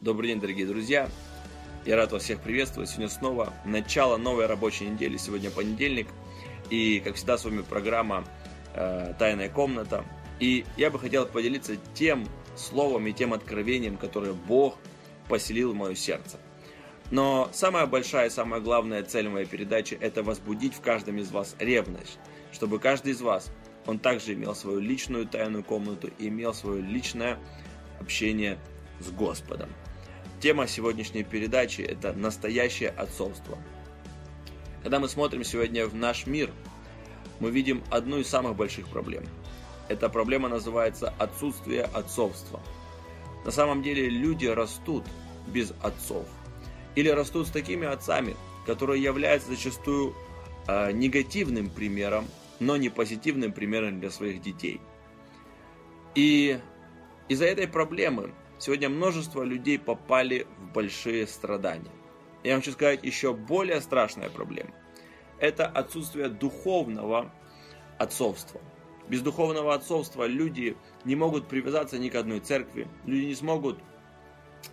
Добрый день, дорогие друзья. Я рад вас всех приветствовать. Сегодня снова начало новой рабочей недели. Сегодня понедельник. И, как всегда, с вами программа э, «Тайная комната». И я бы хотел поделиться тем словом и тем откровением, которое Бог поселил в мое сердце. Но самая большая самая главная цель моей передачи – это возбудить в каждом из вас ревность, чтобы каждый из вас, он также имел свою личную тайную комнату и имел свое личное общение с Господом. Тема сегодняшней передачи – это настоящее отцовство. Когда мы смотрим сегодня в наш мир, мы видим одну из самых больших проблем. Эта проблема называется отсутствие отцовства. На самом деле люди растут без отцов. Или растут с такими отцами, которые являются зачастую э, негативным примером, но не позитивным примером для своих детей. И из-за этой проблемы Сегодня множество людей попали в большие страдания. Я хочу сказать еще более страшная проблема. Это отсутствие духовного отцовства. Без духовного отцовства люди не могут привязаться ни к одной церкви, люди не смогут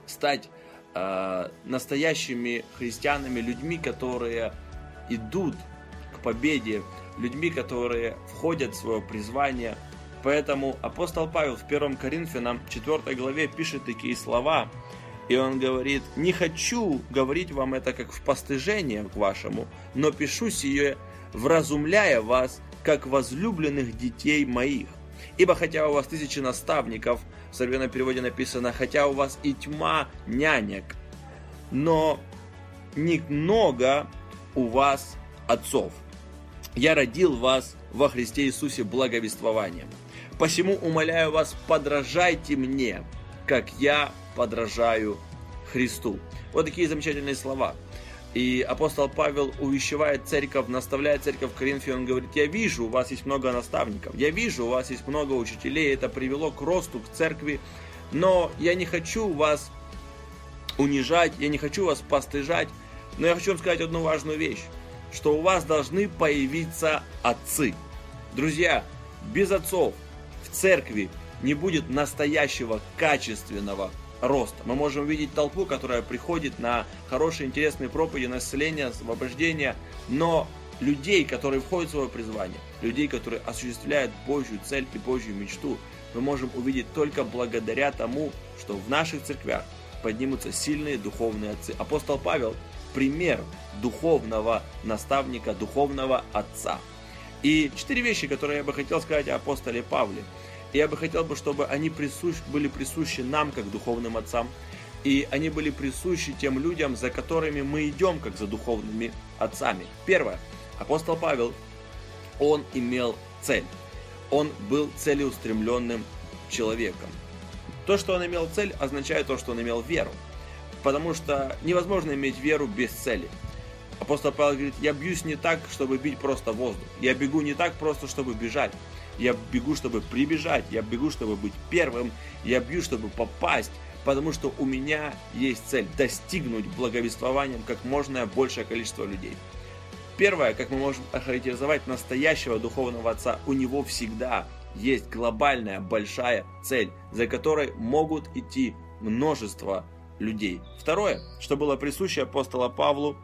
стать э, настоящими христианами, людьми, которые идут к победе, людьми, которые входят в свое призвание, Поэтому апостол Павел в 1 Коринфянам 4 главе пишет такие слова, и он говорит, «Не хочу говорить вам это как в постыжение к вашему, но пишу сие, вразумляя вас, как возлюбленных детей моих. Ибо хотя у вас тысячи наставников, в современном переводе написано, хотя у вас и тьма нянек, но немного у вас отцов. Я родил вас во Христе Иисусе благовествованием. Посему умоляю вас, подражайте мне, как я подражаю Христу. Вот такие замечательные слова. И апостол Павел увещевает церковь, наставляет церковь в Коринфе, он говорит, я вижу, у вас есть много наставников, я вижу, у вас есть много учителей, это привело к росту, к церкви, но я не хочу вас унижать, я не хочу вас постыжать, но я хочу вам сказать одну важную вещь, что у вас должны появиться отцы. Друзья, без отцов церкви не будет настоящего качественного роста. Мы можем видеть толпу, которая приходит на хорошие, интересные проповеди, на исцеление, освобождение, но людей, которые входят в свое призвание, людей, которые осуществляют Божью цель и Божью мечту, мы можем увидеть только благодаря тому, что в наших церквях поднимутся сильные духовные отцы. Апостол Павел – пример духовного наставника, духовного отца. И четыре вещи, которые я бы хотел сказать о апостоле Павле. И я бы хотел, бы, чтобы они присущ, были присущи нам, как духовным отцам, и они были присущи тем людям, за которыми мы идем, как за духовными отцами. Первое. Апостол Павел, он имел цель. Он был целеустремленным человеком. То, что он имел цель, означает то, что он имел веру. Потому что невозможно иметь веру без цели. Апостол Павел говорит, я бьюсь не так, чтобы бить просто воздух. Я бегу не так просто, чтобы бежать. Я бегу, чтобы прибежать. Я бегу, чтобы быть первым. Я бью, чтобы попасть. Потому что у меня есть цель достигнуть благовествованием как можно большее количество людей. Первое, как мы можем охарактеризовать настоящего духовного отца, у него всегда есть глобальная большая цель, за которой могут идти множество людей. Второе, что было присуще апостола Павлу,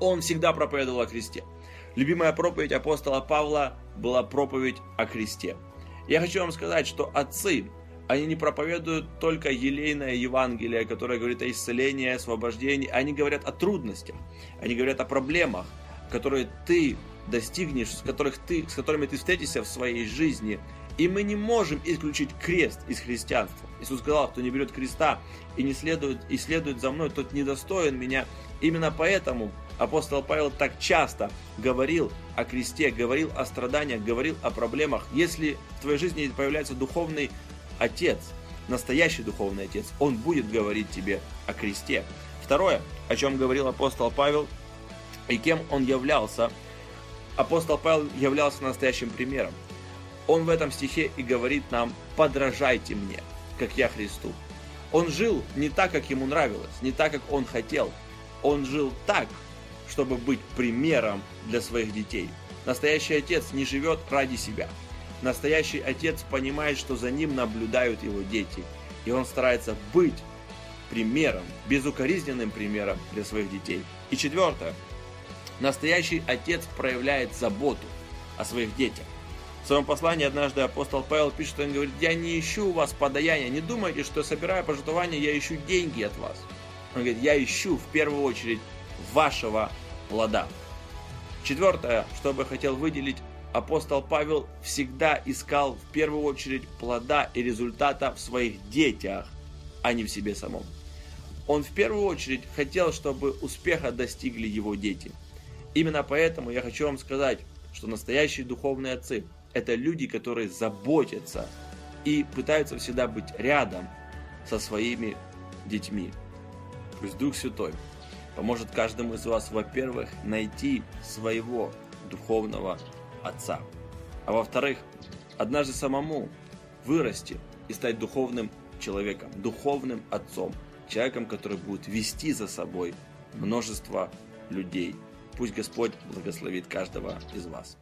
он всегда проповедовал о кресте. Любимая проповедь апостола Павла была проповедь о кресте. Я хочу вам сказать, что отцы, они не проповедуют только елейное Евангелие, которое говорит о исцелении, освобождении. Они говорят о трудностях, они говорят о проблемах, которые ты достигнешь, с, которых ты, с которыми ты встретишься в своей жизни. И мы не можем исключить крест из христианства. Иисус сказал, кто не берет креста и не следует, и следует за мной, тот недостоин меня. Именно поэтому апостол Павел так часто говорил о кресте, говорил о страданиях, говорил о проблемах. Если в твоей жизни появляется духовный отец, настоящий духовный отец, он будет говорить тебе о кресте. Второе, о чем говорил апостол Павел и кем он являлся. Апостол Павел являлся настоящим примером. Он в этом стихе и говорит нам, подражайте мне, как я Христу. Он жил не так, как ему нравилось, не так, как он хотел. Он жил так, чтобы быть примером для своих детей. Настоящий отец не живет ради себя. Настоящий отец понимает, что за ним наблюдают его дети. И он старается быть примером, безукоризненным примером для своих детей. И четвертое. Настоящий отец проявляет заботу о своих детях. В своем послании однажды апостол Павел пишет, он говорит, я не ищу у вас подаяния, не думайте, что собирая пожертвования, я ищу деньги от вас. Он говорит, я ищу в первую очередь вашего плода. Четвертое, что бы хотел выделить, апостол Павел всегда искал в первую очередь плода и результата в своих детях, а не в себе самом. Он в первую очередь хотел, чтобы успеха достигли его дети. Именно поэтому я хочу вам сказать, что настоящие духовные отцы – это люди, которые заботятся и пытаются всегда быть рядом со своими детьми. Пусть Дух Святой поможет каждому из вас, во-первых, найти своего духовного отца, а во-вторых, однажды самому вырасти и стать духовным человеком, духовным отцом, человеком, который будет вести за собой множество людей. Пусть Господь благословит каждого из вас.